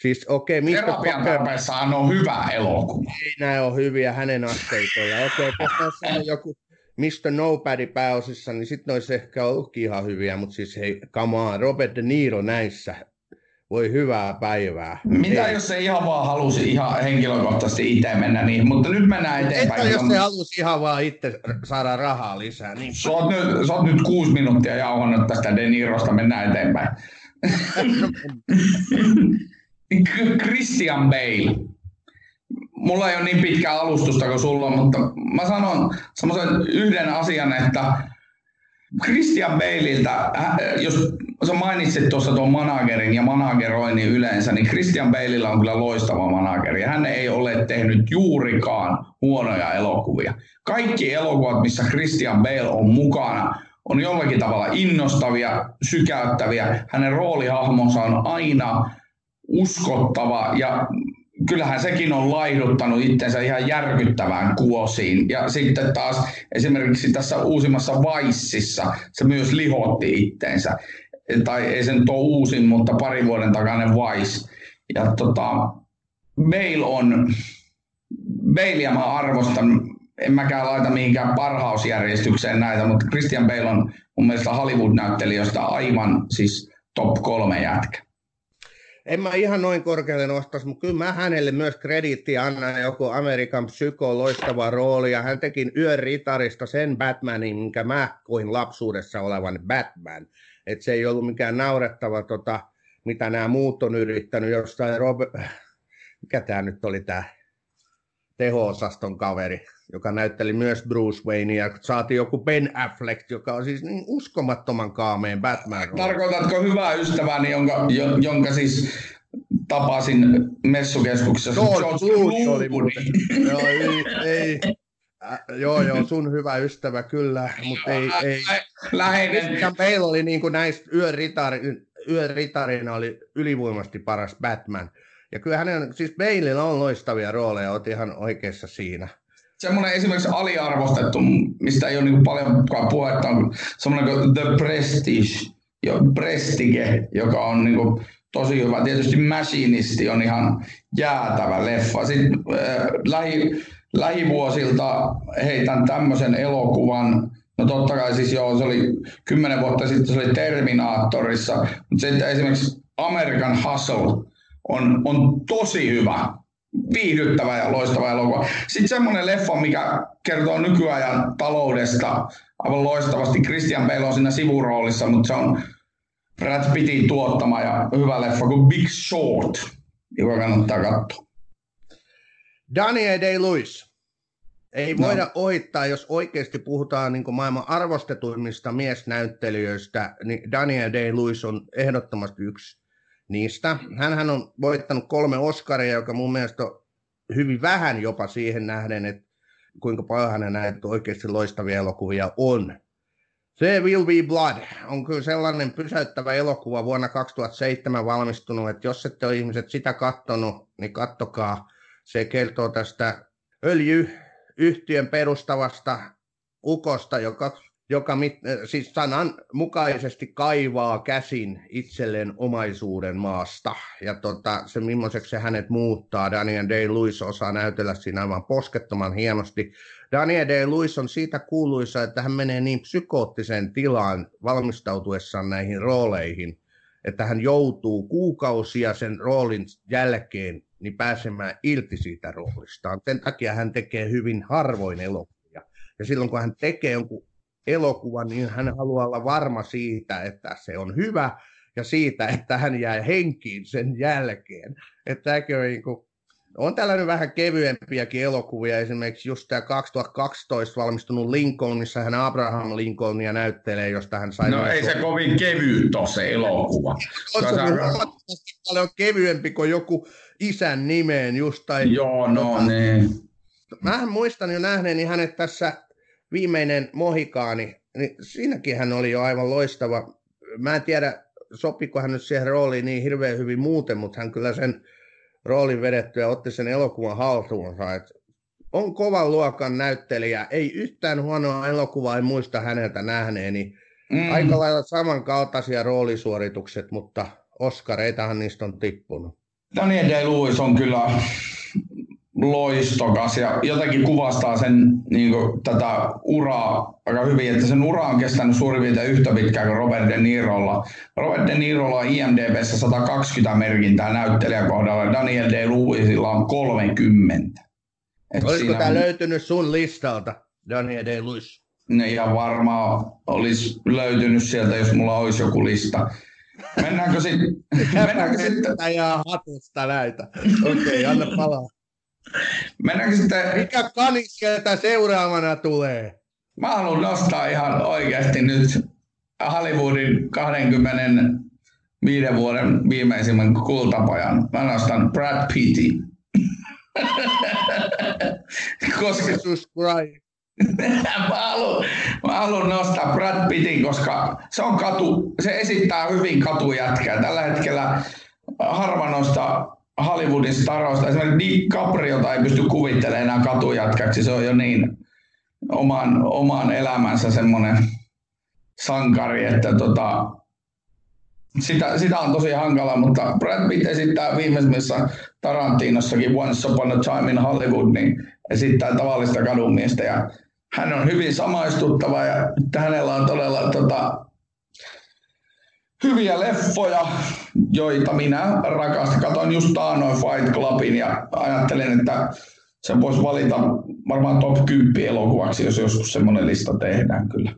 Siis okei, okay, Mr. Terapian tarpeessa on hyvä elokuva. Ei nämä ole hyviä hänen asteikoja. Okei, okay, tässä on joku Mr. Nobody pääosissa, niin sitten olisi ehkä ollutkin ihan hyviä, mutta siis hei, come on, Robert De Niro näissä, voi hyvää päivää. Mitä Ei. jos se ihan vaan halusi ihan henkilökohtaisesti itse mennä niin, mutta nyt mennään eteenpäin. Entä jos se halusi ihan vaan itse saada rahaa lisää? Niin. Sä, oot nyt, sä oot nyt kuusi minuuttia jauhannut tästä De Nirosta, mennään eteenpäin. [LAUGHS] [LAUGHS] Christian Bale. Mulla ei ole niin pitkä alustusta kuin sulla, mutta mä sanon semmoisen yhden asian, että Christian Baleilta, jos sä mainitsit tuossa tuon managerin ja manageroinnin yleensä, niin Christian Baleilla on kyllä loistava manageri. Hän ei ole tehnyt juurikaan huonoja elokuvia. Kaikki elokuvat, missä Christian Bale on mukana, on jollakin tavalla innostavia, sykäyttäviä. Hänen roolihahmonsa on aina uskottava ja kyllähän sekin on laihduttanut itsensä ihan järkyttävään kuosiin. Ja sitten taas esimerkiksi tässä uusimmassa Vaississa se myös lihotti itsensä. Tai ei sen tuo uusin, mutta pari vuoden takainen Vice. Ja tota, Bale on, Baleia mä arvostan, en mäkään laita mihinkään parhausjärjestykseen näitä, mutta Christian Bale on mun mielestä Hollywood-näyttelijöistä aivan siis top kolme jätkä en mä ihan noin korkealle nostaisi, mutta kyllä mä hänelle myös krediittiä annan joku Amerikan psyko loistava rooli, ja hän teki Yön ritarista sen Batmanin, minkä mä koin lapsuudessa olevan Batman. Että se ei ollut mikään naurettava, tota, mitä nämä muut on yrittänyt. Jostain Robert... Mikä tämä nyt oli tämä teho-osaston kaveri, joka näytteli myös Bruce Wayne, ja saatiin joku Ben Affleck, joka on siis niin uskomattoman kaameen batman. Tarkoitatko hyvää ystäväni, jonka, jo, jonka siis tapasin messukeskuksessa? George, George Clooney oli muuten. joo, ei, ei. Äh, joo, joo, sun hyvä ystävä kyllä, mutta ei, ei. Läheinen. Christian Bale oli niin kuin näistä yön, ritari, yön ritarina oli ylivoimasti paras Batman. Ja kyllä hänen, siis Baleilla on loistavia rooleja, oot ihan oikeassa siinä. Semmoinen esimerkiksi aliarvostettu, mistä ei ole niin paljon puhetta, on semmoinen kuin The Prestige, jo Prestige, joka on niin kuin tosi hyvä. Tietysti Machinisti on ihan jäätävä leffa. Sitten äh, lähi, lähivuosilta heitän tämmöisen elokuvan, No totta kai siis joo, se oli kymmenen vuotta sitten se oli Terminaattorissa, mutta sitten esimerkiksi American Hustle, on, on tosi hyvä, viihdyttävä ja loistava elokuva. Sitten semmoinen leffa, mikä kertoo nykyajan taloudesta aivan loistavasti. Christian Bale on siinä sivuroolissa, mutta se on Brad Pittin tuottama ja hyvä leffa kuin Big Short, joka kannattaa katsoa. Daniel Day-Lewis. Ei no. voida ohittaa, jos oikeasti puhutaan niin maailman arvostetuimmista miesnäyttelijöistä, niin Daniel Day-Lewis on ehdottomasti yksi niistä. Hänhän on voittanut kolme Oscaria, joka mun mielestä on hyvin vähän jopa siihen nähden, että kuinka paljon näitä oikeasti loistavia elokuvia on. Se Will Be Blood on kyllä sellainen pysäyttävä elokuva vuonna 2007 valmistunut, että jos ette ole ihmiset sitä kattonut, niin kattokaa. Se kertoo tästä öljyyhtiön perustavasta ukosta, joka joka mit, äh, siis sanan mukaisesti kaivaa käsin itselleen omaisuuden maasta. Ja tota, se millaiseksi se hänet muuttaa, Daniel Day-Lewis osaa näytellä siinä aivan poskettoman hienosti. Daniel Day-Lewis on siitä kuuluisa, että hän menee niin psykoottiseen tilaan valmistautuessaan näihin rooleihin, että hän joutuu kuukausia sen roolin jälkeen niin pääsemään irti siitä roolistaan. Sen takia hän tekee hyvin harvoin elokuvia. Ja silloin kun hän tekee jonkun elokuvan, niin hän haluaa olla varma siitä, että se on hyvä ja siitä, että hän jää henkiin sen jälkeen. Että on niin kuin, on tällainen vähän kevyempiäkin elokuvia, esimerkiksi just tämä 2012 valmistunut Lincoln, missä hän Abraham Lincolnia näyttelee, josta hän sai... No ei se kovin kevyt ole se elokuva. On se paljon kevyempi kuin joku isän nimeen just. Tai, Joo, no tota, niin. Mä muistan jo nähneeni hänet tässä viimeinen Mohikaani, niin siinäkin hän oli jo aivan loistava. Mä en tiedä, sopiko hän nyt siihen rooliin niin hirveän hyvin muuten, mutta hän kyllä sen roolin vedetty ja otti sen elokuvan haltuunsa. Et on kovan luokan näyttelijä, ei yhtään huonoa elokuvaa, en muista häneltä nähneeni. Mm. Aika lailla samankaltaisia roolisuoritukset, mutta Oskareitahan niistä on tippunut. Daniel Day-Lewis on kyllä loistokas ja jotenkin kuvastaa sen niin kuin, tätä uraa aika hyvin, että sen ura on kestänyt suurin piirtein yhtä pitkään kuin Robert De Nirolla. Robert De Nirolla on IMDBssä 120 merkintää näyttelijäkohdalla, Daniel Day-Lewisilla on 30. Et Olisiko tämä on... löytynyt sun listalta, Daniel Day-Lewis? No ihan varmaan olisi löytynyt sieltä, jos mulla olisi joku lista. Mennäänkö [LAUGHS] sitten? Mennäänkö sitten? Tämä hatusta näitä. Okei, okay, anna palaa. Mennäänkö sitten... Mikä kaniskelta seuraavana tulee? Mä haluan nostaa ihan oikeasti nyt Hollywoodin 25 vuoden viimeisimmän kultapojan. Mä nostan Brad Pittin. [LAUGHS] koska... Jesus Christ. mä, haluan, mä haluan nostaa Brad Pittin, koska se on katu, se esittää hyvin katujätkää. Tällä hetkellä harva nostaa Hollywoodin staroista. Esimerkiksi DiCapriota ei pysty kuvittelemaan enää katujätkäksi. Se on jo niin oman, oman elämänsä semmoinen sankari, että tota, sitä, sitä on tosi hankala, mutta Brad Pitt esittää viimeisimmässä Tarantinossakin Once Upon a Time in Hollywood, niin esittää tavallista kadunmiestä ja hän on hyvin samaistuttava ja hänellä on todella tota, hyviä leffoja, joita minä rakastan. Katoin just taanoin Fight Clubin ja ajattelin, että sen voisi valita varmaan top 10 elokuvaksi, jos joskus semmoinen lista tehdään kyllä.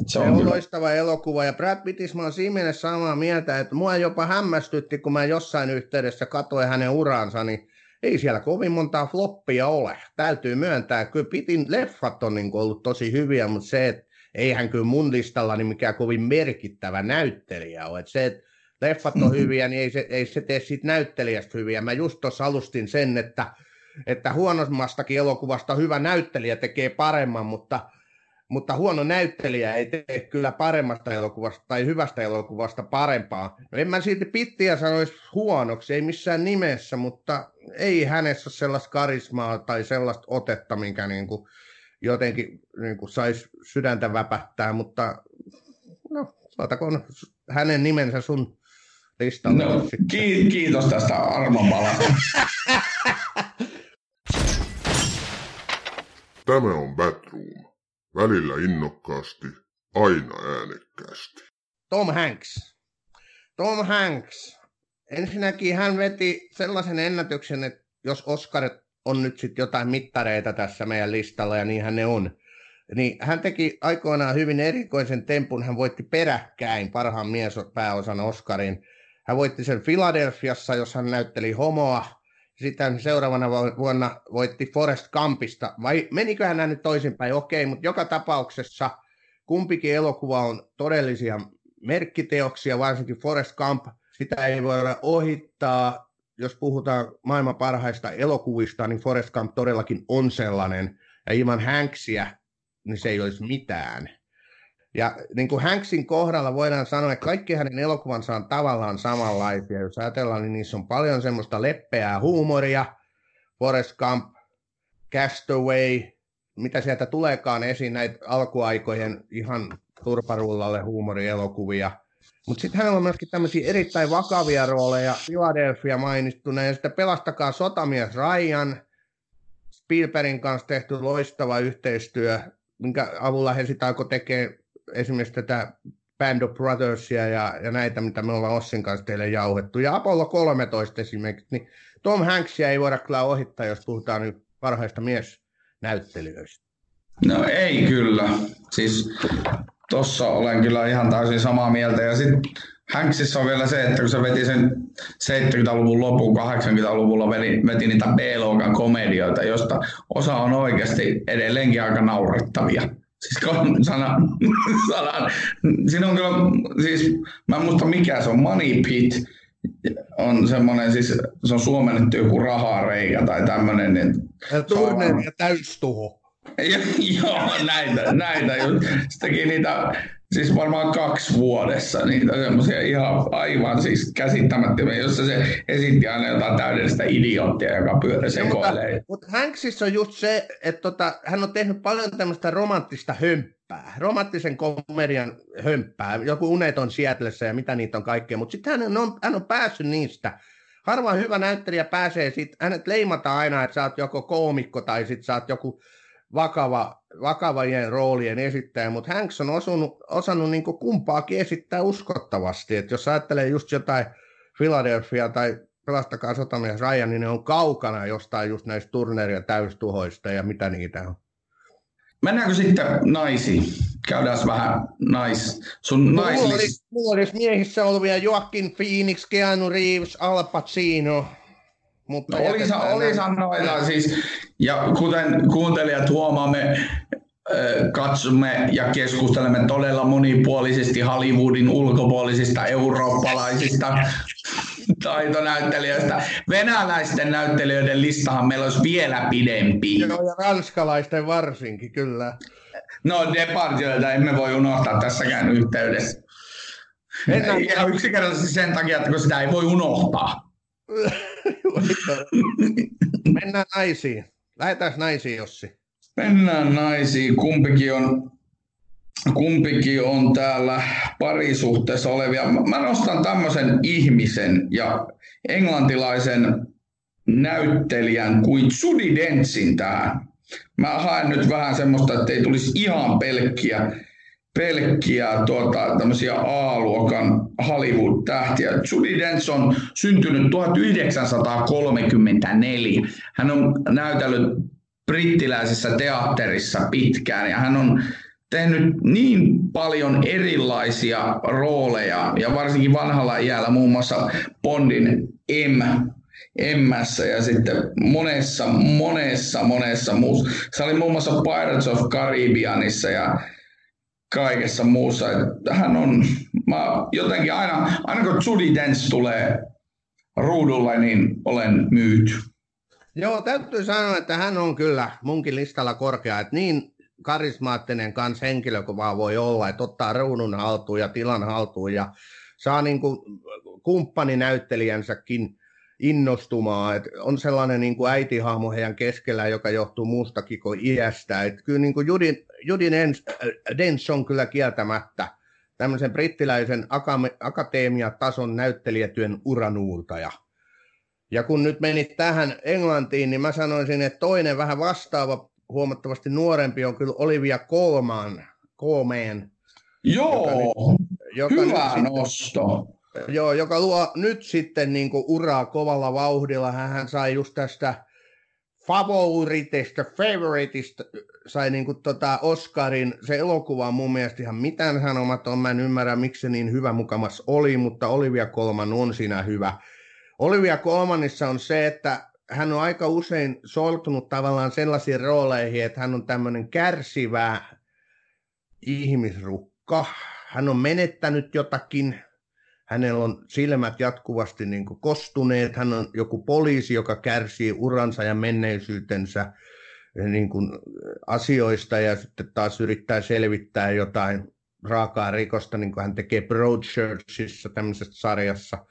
Et se on, se on kyllä. loistava elokuva ja Brad Pittis mä oon siinä mielessä samaa mieltä, että mua jopa hämmästytti, kun mä jossain yhteydessä katsoin hänen uransa, niin ei siellä kovin montaa floppia ole. Täytyy myöntää, kyllä Pitin leffat on niin ollut tosi hyviä, mutta se, että eihän kyllä mun listalla niin mikään kovin merkittävä näyttelijä ole. Että se, että leffat on mm-hmm. hyviä, niin ei se, ei se tee siitä näyttelijästä hyviä. Mä just tuossa alustin sen, että, että huonommastakin elokuvasta hyvä näyttelijä tekee paremman, mutta, mutta huono näyttelijä ei tee kyllä paremmasta elokuvasta tai hyvästä elokuvasta parempaa. En mä silti pittiä sanoisi huonoksi, ei missään nimessä, mutta ei hänessä ole sellaista karismaa tai sellaista otetta, minkä niin kuin jotenkin niin kuin saisi sydäntä väpättää, mutta no, saatakoon hänen nimensä sun listalle. No, ki- kiitos tästä armonpalasta. [LAUGHS] Tämä on Batroom. Välillä innokkaasti, aina äänekkäästi. Tom Hanks. Tom Hanks. Ensinnäkin hän veti sellaisen ennätyksen, että jos Oscarit on nyt sitten jotain mittareita tässä meidän listalla, ja niinhän ne on. Niin hän teki aikoinaan hyvin erikoisen tempun. Hän voitti peräkkäin parhaan mies pääosan Oscarin. Hän voitti sen Filadelfiassa, jos hän näytteli homoa. Sitten seuraavana vuonna voitti Forest Campista. Vai meniköhän hän nyt toisinpäin? Okei, mutta joka tapauksessa kumpikin elokuva on todellisia merkkiteoksia, varsinkin Forest Camp. Sitä ei voida ohittaa jos puhutaan maailman parhaista elokuvista, niin Forrest Gump todellakin on sellainen. Ja ilman Hanksia, niin se ei olisi mitään. Ja niin kuin Hanksin kohdalla voidaan sanoa, että kaikki hänen elokuvansa on tavallaan samanlaisia. Jos ajatellaan, niin niissä on paljon semmoista leppeää huumoria. Forrest Gump, Castaway, mitä sieltä tuleekaan esiin näitä alkuaikojen ihan turparullalle huumorielokuvia – mutta sitten hänellä on myöskin tämmöisiä erittäin vakavia rooleja, Philadelphia mainittuna, ja sitten Pelastakaa sotamies Ryan, Spielbergin kanssa tehty loistava yhteistyö, minkä avulla he sitten alkoi tekemään esimerkiksi tätä Band of Brothersia ja, ja näitä, mitä me ollaan Ossin kanssa teille jauhettu. Ja Apollo 13 esimerkiksi, niin Tom Hanksia ei voida kyllä ohittaa, jos puhutaan nyt parhaista miesnäyttelijöistä. No ei kyllä. Siis Tossa olen kyllä ihan täysin samaa mieltä. Ja sitten Hanksissa on vielä se, että kun se veti sen 70-luvun lopun, 80-luvulla veti, veti niitä B-luokan komedioita, josta osa on oikeasti edelleenkin aika naurettavia. Siis kun sana, [LAUGHS] sana, siinä on kyllä, siis mä en muista mikä se on, Money Pit, on semmoinen, siis se on suomennettu joku rahareikä tai tämmöinen. Niin ja täystuho. Joo, näitä, näitä. Se teki niitä siis varmaan kaksi vuodessa niitä semmoisia ihan aivan siis käsittämättömiä, jossa se esitti aina jotain täydellistä idioottia, joka pyörä sekoilee. Mutta, mutta Hanksissa on just se, että tota, hän on tehnyt paljon tämmöistä romanttista hömppää, romanttisen komedian hömppää, joku Uneton Seattleissa ja mitä niitä on kaikkea, mutta sitten hän on, hän on päässyt niistä. Harvoin hyvä näyttelijä pääsee, sit, hänet leimataan aina, että sä oot joko koomikko tai sitten sä oot joku vakava, vakavien roolien esittäjä, mutta Hanks on osunut, osannut niin kumpaakin esittää uskottavasti. Et jos ajattelee just jotain Philadelphia tai Pelastakaa sotamies Ryan, niin ne on kaukana jostain just näistä turneria täystuhoista ja mitä niitä on. Mennäänkö sitten naisiin? Käydään vähän nais, sun naislis... Mulla olisi, miehissä olevia Joaquin Phoenix, Keanu Reeves, Al Pacino, mutta no, oli, oli sanoilla siis, ja kuten kuuntelijat huomaamme, katsomme ja keskustelemme todella monipuolisesti Hollywoodin ulkopuolisista eurooppalaisista taitonäyttelijöistä. Venäläisten näyttelijöiden listahan meillä olisi vielä pidempi. Joo, ja ranskalaisten varsinkin, kyllä. No Depardieuta emme voi unohtaa tässäkään yhteydessä. Mennään... Ihan yksinkertaisesti sen takia, että kun sitä ei voi unohtaa. [LAUGHS] Mennään naisiin. Lähdetään naisiin, Jossi. Mennään naisiin. Kumpikin on, kumpikin on täällä parisuhteessa olevia. Mä nostan tämmöisen ihmisen ja englantilaisen näyttelijän kuin Judy Dentsin tähän. Mä haen nyt vähän semmoista, että ei tulisi ihan pelkkiä pelkkiä tuota, tämmöisiä A-luokan Hollywood-tähtiä. Judy Dench on syntynyt 1934. Hän on näytellyt brittiläisessä teatterissa pitkään ja hän on tehnyt niin paljon erilaisia rooleja ja varsinkin vanhalla iällä muun muassa Bondin M Emmässä ja sitten monessa, monessa, monessa muussa. Se oli muun muassa Pirates of Caribbeanissa ja kaikessa muussa. Hän on, mä jotenkin aina, aina kun Judy Dench tulee ruudulle, niin olen myyty. Joo, täytyy sanoa, että hän on kyllä munkin listalla korkea, että niin karismaattinen kans henkilö kuin vaan voi olla, että ottaa ruudun haltuun ja tilan haltuun ja saa niin kuin kumppaninäyttelijänsäkin innostumaan. että on sellainen niin kuin äitihahmo heidän keskellä, joka johtuu muustakin kuin iästä. että kyllä niin kuin Judin, Judin Dench on kyllä kieltämättä tämmöisen brittiläisen akatemiatason näyttelijätyön uranuurtaja. Ja kun nyt menit tähän Englantiin, niin mä sanoisin, että toinen vähän vastaava, huomattavasti nuorempi on kyllä Olivia Colman, Colman Joo, joka nyt, hyvä joka nosto. Joo, joka luo nyt sitten niin kuin uraa kovalla vauhdilla. Hän sai just tästä favoritista, favoriteista, sai niin kuin tota Oscarin. Se elokuva on mun mielestä ihan mitään sanomaton. Mä en ymmärrä, miksi se niin hyvä mukamas oli, mutta Olivia Colman on siinä hyvä. Olivia Colmanissa on se, että hän on aika usein sortunut tavallaan sellaisiin rooleihin, että hän on tämmöinen kärsivä ihmisrukka. Hän on menettänyt jotakin, hänellä on silmät jatkuvasti niin kuin kostuneet, hän on joku poliisi, joka kärsii uransa ja menneisyytensä niin kuin asioista ja sitten taas yrittää selvittää jotain raakaa rikosta, niin kuin hän tekee Broadchurchissa tämmöisessä sarjassa.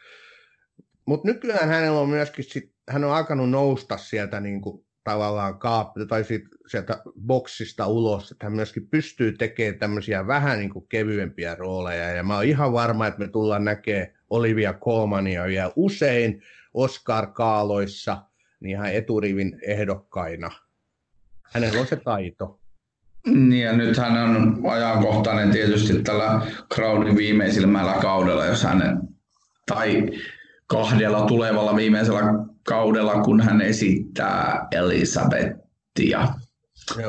Mutta nykyään hänellä on myöskin, sit, hän on alkanut nousta sieltä niin kuin tavallaan kaap- tai sit, sieltä boksista ulos, että hän myöskin pystyy tekemään tämmöisiä vähän niin kuin kevyempiä rooleja. Ja mä oon ihan varma, että me tullaan näkemään Olivia Colmania vielä usein Oscar-kaaloissa niin ihan eturivin ehdokkaina. Hänellä on se taito. Niin ja nyt hän on ajankohtainen tietysti tällä Crowdin viimeisimmällä kaudella, jos hänen, tai kahdella tulevalla viimeisellä kaudella, kun hän esittää Elisabettia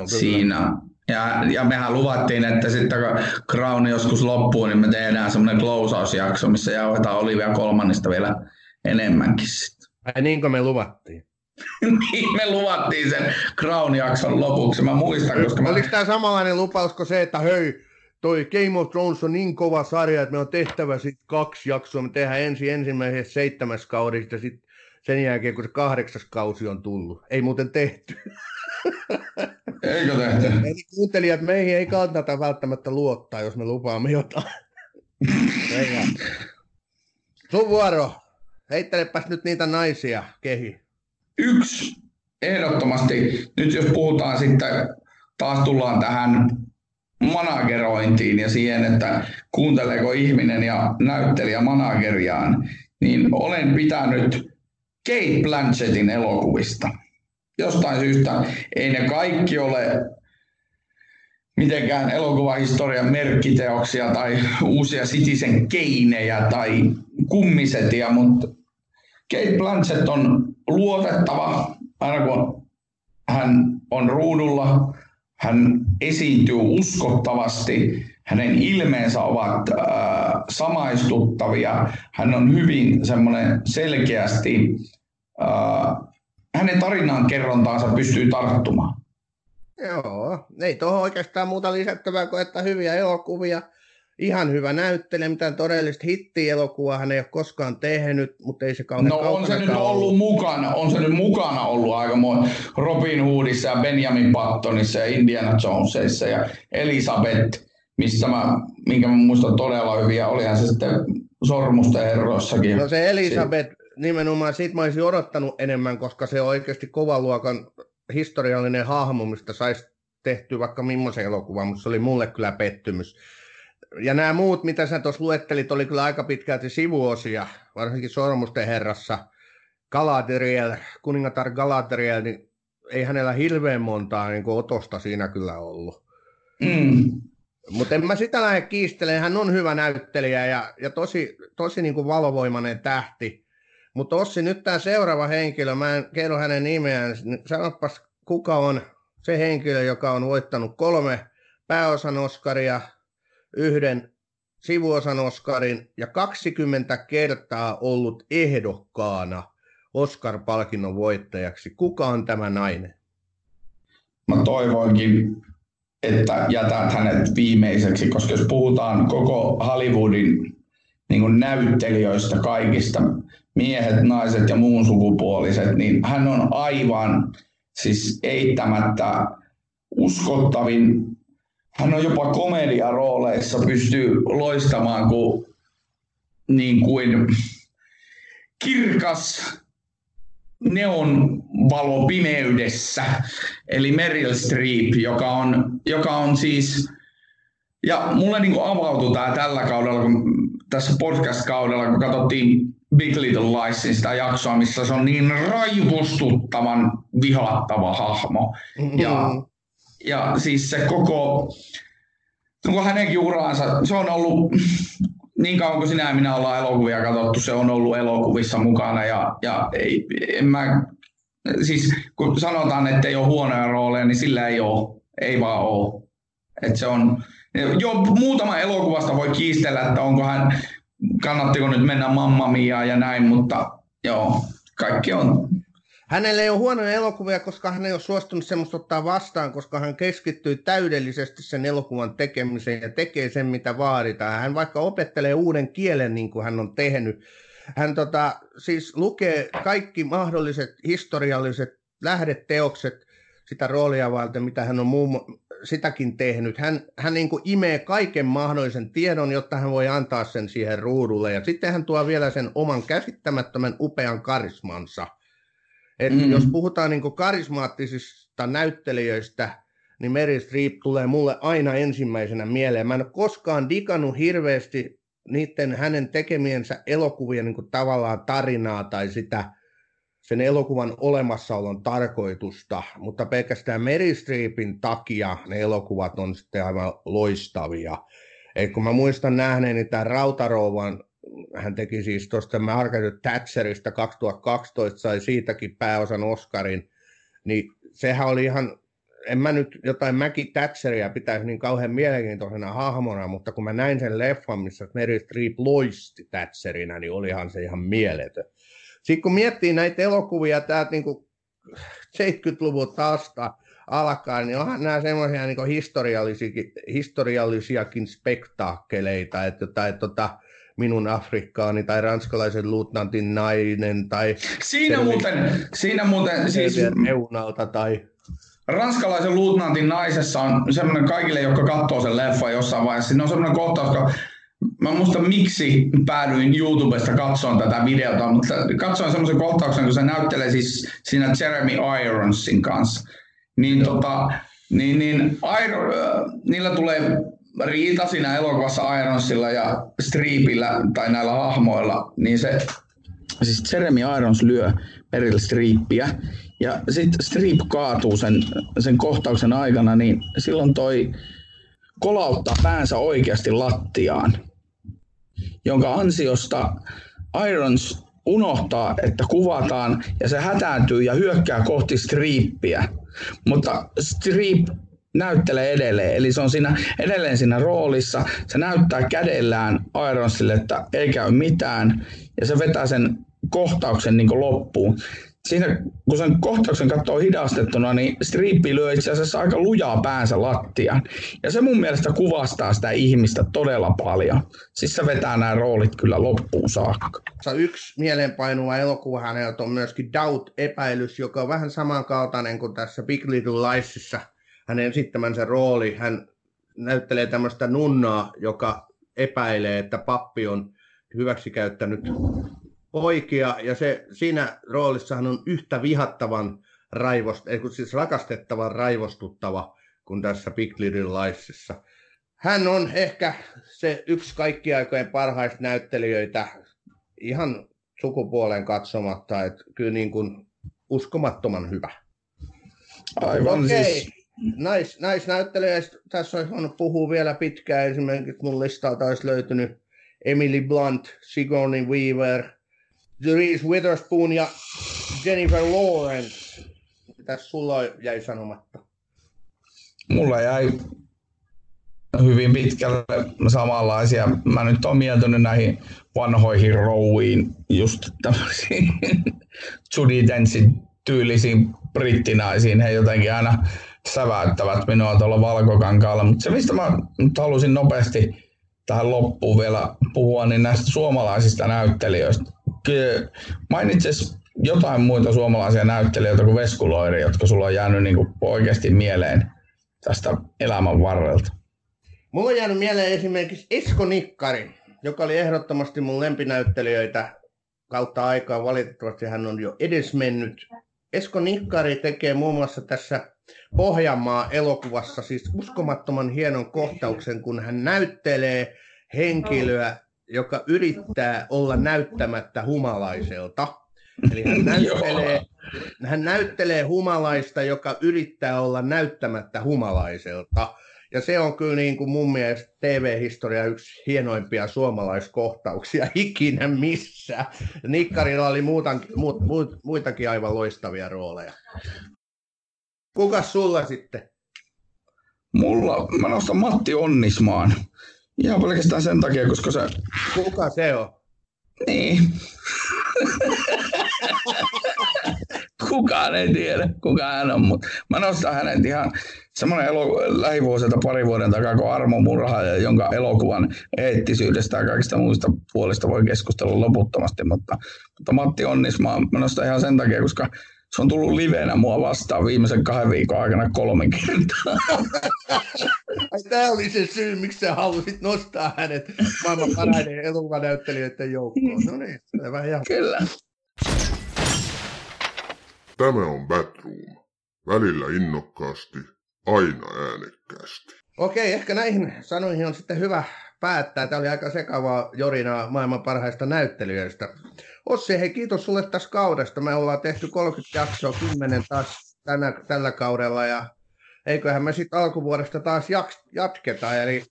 siinä, Ja, ja mehän luvattiin, että sitten kun Crown joskus loppuu, niin me tehdään semmoinen closeausjakso, missä jauhetaan Olivia kolmannista vielä enemmänkin sitten. Ai niin kuin me luvattiin. [LAUGHS] niin me luvattiin sen Crown-jakson lopuksi, mä muistan, koska mä... Oliko tämä samanlainen lupaus kuin se, että hei, toi Game of Thrones on niin kova sarja, että me on tehtävä sitten kaksi jaksoa. Me tehdään ensin ensimmäisessä seitsemäs kaudesta sitten sen jälkeen, kun se kahdeksas kausi on tullut. Ei muuten tehty. [LAUGHS] Eikö tehty? Eli kuuntelijat, meihin ei kannata välttämättä luottaa, jos me lupaamme jotain. [LAUGHS] Sun vuoro. Heittelepäs nyt niitä naisia kehi. Yksi ehdottomasti, nyt jos puhutaan sitten, taas tullaan tähän managerointiin ja siihen, että kuunteleeko ihminen ja näyttelijä manageriaan, niin olen pitänyt Kate Blanchettin elokuvista. Jostain syystä ei ne kaikki ole mitenkään elokuvahistorian merkkiteoksia tai uusia Citizen keinejä tai kummisetia, mutta Kate Blanchett on luotettava, aina kun hän on ruudulla, hän esiintyy uskottavasti, hänen ilmeensä ovat äh, samaistuttavia, hän on hyvin semmoinen selkeästi, äh, hänen tarinaan kerrontaansa pystyy tarttumaan. Joo, ei tuohon oikeastaan muuta lisättävää kuin että hyviä elokuvia. Ihan hyvä näyttelijä, mitään todellista hittielokuvaa hän ei ole koskaan tehnyt, mutta ei se kauhean No on se nyt ollut mukana, on se nyt mukana ollut aika Robin Hoodissa ja Benjamin Buttonissa ja Indiana Jonesissa ja Elisabeth, missä mä, minkä mä muistan todella hyviä, olihan se sitten Sormusten herroissakin. No se Elisabeth, nimenomaan siitä mä olisin odottanut enemmän, koska se on oikeasti kovan luokan historiallinen hahmo, mistä saisi tehty vaikka millaisen elokuvan, mutta se oli mulle kyllä pettymys. Ja nämä muut, mitä sä tuossa luettelit, oli kyllä aika pitkälti sivuosia, varsinkin Sormusten herrassa. Galadriel, kuningatar Galadriel, niin ei hänellä hirveän montaa niin otosta siinä kyllä ollut. Mm. Mutta en mä sitä lähde kiistelemään, hän on hyvä näyttelijä ja, ja tosi, tosi niin kuin valovoimainen tähti. Mutta Ossi, nyt tämä seuraava henkilö, mä en kerro hänen nimeään, sanopas kuka on se henkilö, joka on voittanut kolme pääosan Oscaria, yhden sivuosan Oscarin ja 20 kertaa ollut ehdokkaana Oscar-palkinnon voittajaksi. Kuka on tämä nainen? Mä toivoinkin, että jätät hänet viimeiseksi, koska jos puhutaan koko Hollywoodin niin näyttelijöistä kaikista, miehet, naiset ja muun sukupuoliset, niin hän on aivan siis eittämättä uskottavin. Hän on jopa komediarooleissa pystyy loistamaan kuin, niin kuin kirkas neon valo pimeydessä, eli Meryl Streep, joka on, joka on siis, ja mulle niin avautui tämä tällä kaudella, kun tässä podcast-kaudella, kun katsottiin Big Little Liesin sitä jaksoa, missä se on niin raivostuttavan vihattava hahmo. Mm-hmm. Ja, ja siis se koko, koko hänenkin uraansa, se on ollut niin kauan kuin sinä ja minä ollaan elokuvia katsottu, se on ollut elokuvissa mukana ja, ja ei, en mä, siis kun sanotaan, että ei ole huonoja rooleja, niin sillä ei ole, ei vaan ole. Et se on, jo muutama elokuvasta voi kiistellä, että onko hän kannattiko nyt mennä Mamma Mia ja näin, mutta joo, kaikki on. Hänelle ei ole huonoja elokuvia, koska hän ei ole suostunut semmoista ottaa vastaan, koska hän keskittyy täydellisesti sen elokuvan tekemiseen ja tekee sen, mitä vaaditaan. Hän vaikka opettelee uuden kielen, niin kuin hän on tehnyt. Hän tota, siis lukee kaikki mahdolliset historialliset lähdeteokset sitä roolia varten, mitä hän on muun, sitäkin tehnyt. Hän, hän niin kuin imee kaiken mahdollisen tiedon, jotta hän voi antaa sen siihen ruudulle. Ja sitten hän tuo vielä sen oman käsittämättömän upean karismansa. Et mm. Jos puhutaan niin kuin karismaattisista näyttelijöistä, niin Mary Streep tulee mulle aina ensimmäisenä mieleen. Mä en ole koskaan digannut hirveästi niiden hänen tekemiensä elokuvien niin kuin tavallaan tarinaa tai sitä sen elokuvan olemassaolon tarkoitusta, mutta pelkästään Mary Streepin takia ne elokuvat on sitten aivan loistavia. Et kun mä muistan nähneeni niin tämän Rautarouvan, hän teki siis tuosta Margaret Thatcherista 2012, sai siitäkin pääosan Oscarin, niin sehän oli ihan en mä nyt jotain Mäki Thatcheria pitäisi niin kauhean mielenkiintoisena hahmona, mutta kun mä näin sen leffan, missä Mary Streep loisti Thatcherina, niin olihan se ihan mieletön. Sitten kun miettii näitä elokuvia täältä niin 70-luvun taasta alkaen, niin onhan nämä semmoisia niin historiallisiakin, historiallisiakin spektaakkeleita, että, että, että minun Afrikkaani tai ranskalaisen luutnantin nainen tai... Siinä muuten, siinä muuten siis... Reunalta tai... Ranskalaisen luutnantin naisessa on semmoinen kaikille, jotka katsoo sen leffan jossain vaiheessa. Siinä on semmoinen kohtaus, joka Mä muista miksi päädyin YouTubesta katsomaan tätä videota, mutta katsoin semmoisen kohtauksen, kun se näyttelee siis siinä Jeremy Ironsin kanssa. Niin, tota, niin, niin Iron, niillä tulee riita siinä elokuvassa Ironsilla ja Streepillä tai näillä hahmoilla, niin se siis Jeremy Irons lyö Meryl Streepia ja sitten Streep kaatuu sen, sen kohtauksen aikana, niin silloin toi kolauttaa päänsä oikeasti lattiaan, jonka ansiosta Irons unohtaa, että kuvataan ja se hätääntyy ja hyökkää kohti Streeppiä. Mutta Streep näyttelee edelleen. Eli se on siinä, edelleen siinä roolissa. Se näyttää kädellään Ironsille, että ei käy mitään. Ja se vetää sen kohtauksen niin loppuun. Siinä, kun sen kohtauksen katsoo hidastettuna, niin striippi lyö itse asiassa aika lujaa päänsä lattiaan. Ja se mun mielestä kuvastaa sitä ihmistä todella paljon. Siis se vetää nämä roolit kyllä loppuun saakka. Yksi mieleenpainuva elokuva häneltä on myöskin Doubt-epäilys, joka on vähän samankaltainen kuin tässä Big Little Liesissa – hänen esittämänsä rooli, hän näyttelee tämmöistä nunnaa, joka epäilee, että pappi on hyväksikäyttänyt poikia, ja se, siinä roolissa hän on yhtä vihattavan raivost, siis rakastettavan raivostuttava kuin tässä Big Little Liesissa. Hän on ehkä se yksi kaikki aikojen parhaista näyttelijöitä ihan sukupuoleen katsomatta, että kyllä niin kuin uskomattoman hyvä. Aivan okay. siis nais, naisnäyttelijöistä tässä olisi voinut puhua vielä pitkään. Esimerkiksi mun listalta olisi löytynyt Emily Blunt, Sigourney Weaver, Reese Witherspoon ja Jennifer Lawrence. Tässä sulla jäi sanomatta? Mulla jäi hyvin pitkälle samanlaisia. Mä nyt oon mieltynyt näihin vanhoihin rouviin, just tämmöisiin [LAUGHS] Judy Densin tyylisiin brittinaisiin. He jotenkin aina säväyttävät minua tuolla valkokankaalla. Mutta se, mistä mä nyt halusin nopeasti tähän loppuun vielä puhua, niin näistä suomalaisista näyttelijöistä. Mainitsis jotain muita suomalaisia näyttelijöitä kuin Veskuloiri, jotka sulla on jäänyt niin kuin oikeasti mieleen tästä elämän varrelta? Mulla on jäänyt mieleen esimerkiksi Esko Nikkari, joka oli ehdottomasti mun lempinäyttelijöitä kautta aikaa. Valitettavasti hän on jo edesmennyt. Esko Nikkari tekee muun muassa tässä Pohjanmaa elokuvassa siis uskomattoman hienon kohtauksen, kun hän näyttelee henkilöä, joka yrittää olla näyttämättä humalaiselta. Eli hän näyttelee, hän näyttelee humalaista, joka yrittää olla näyttämättä humalaiselta. Ja se on kyllä niin kuin mun mielestä TV-historia yksi hienoimpia suomalaiskohtauksia [LAUGHS] ikinä missä. Nikkarilla oli muutan, muut, muut, muitakin aivan loistavia rooleja. Kuka sulla sitten? Mulla, mä nostan Matti Onnismaan. Ihan pelkästään sen takia, koska se... Kuka se on? Niin. [LAUGHS] Kukaan ei tiedä, kuka hän on, mutta mä nostan hänet ihan semmoinen elo, lähivuosilta pari vuoden takaa kuin Armo Murha, jonka elokuvan eettisyydestä ja kaikista muista puolista voi keskustella loputtomasti, mutta, mutta Matti Onnismaa mä nostan ihan sen takia, koska se on tullut livenä mua vastaan viimeisen kahden viikon aikana kolme kertaa. Ai, tämä oli se syy, miksi sä halusit nostaa hänet maailman parhaiden elokuvanäyttelijöiden joukkoon. No niin, selvä ja. Kyllä. Tämä on Batroom. Välillä innokkaasti, aina äänekkäästi. Okei, ehkä näihin sanoihin on sitten hyvä päättää. Tämä oli aika sekavaa jorinaa maailman parhaista näyttelijöistä. Ossi, hei kiitos sulle tästä kaudesta. Me ollaan tehty 30 jaksoa, 10 taas tänä, tällä kaudella ja eiköhän me sitten alkuvuodesta taas jaks, jatketa. Eli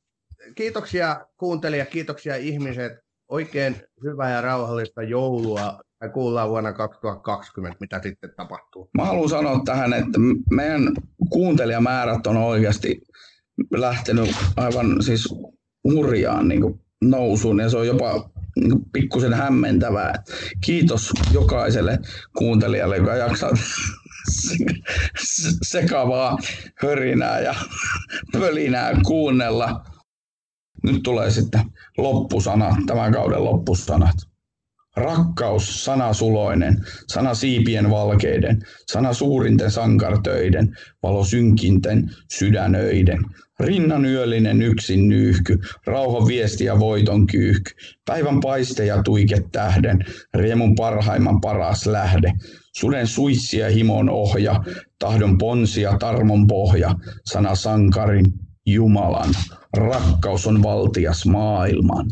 kiitoksia kuuntelija, kiitoksia ihmiset. Oikein hyvää ja rauhallista joulua Me kuullaan vuonna 2020, mitä sitten tapahtuu. Mä haluan sanoa tähän, että meidän kuuntelijamäärät on oikeasti lähtenyt aivan siis hurjaan niin nousuun ja se on jopa pikkusen hämmentävää. Kiitos jokaiselle kuuntelijalle, joka jaksaa [LAUGHS] sekavaa hörinää ja [LAUGHS] pölinää kuunnella. Nyt tulee sitten loppusana, tämän kauden loppusanat. Rakkaus, sana suloinen, sana siipien valkeiden, sana suurinten sankartöiden, valo synkinten sydänöiden. Rinnan yöllinen yksin nyyhky, rauhan viesti ja voiton kyyhky, päivän paiste ja tuike tähden, riemun parhaimman paras lähde. Suden suissia himon ohja, tahdon ponsia tarmon pohja, sana sankarin, Jumalan, rakkaus on valtias maailman.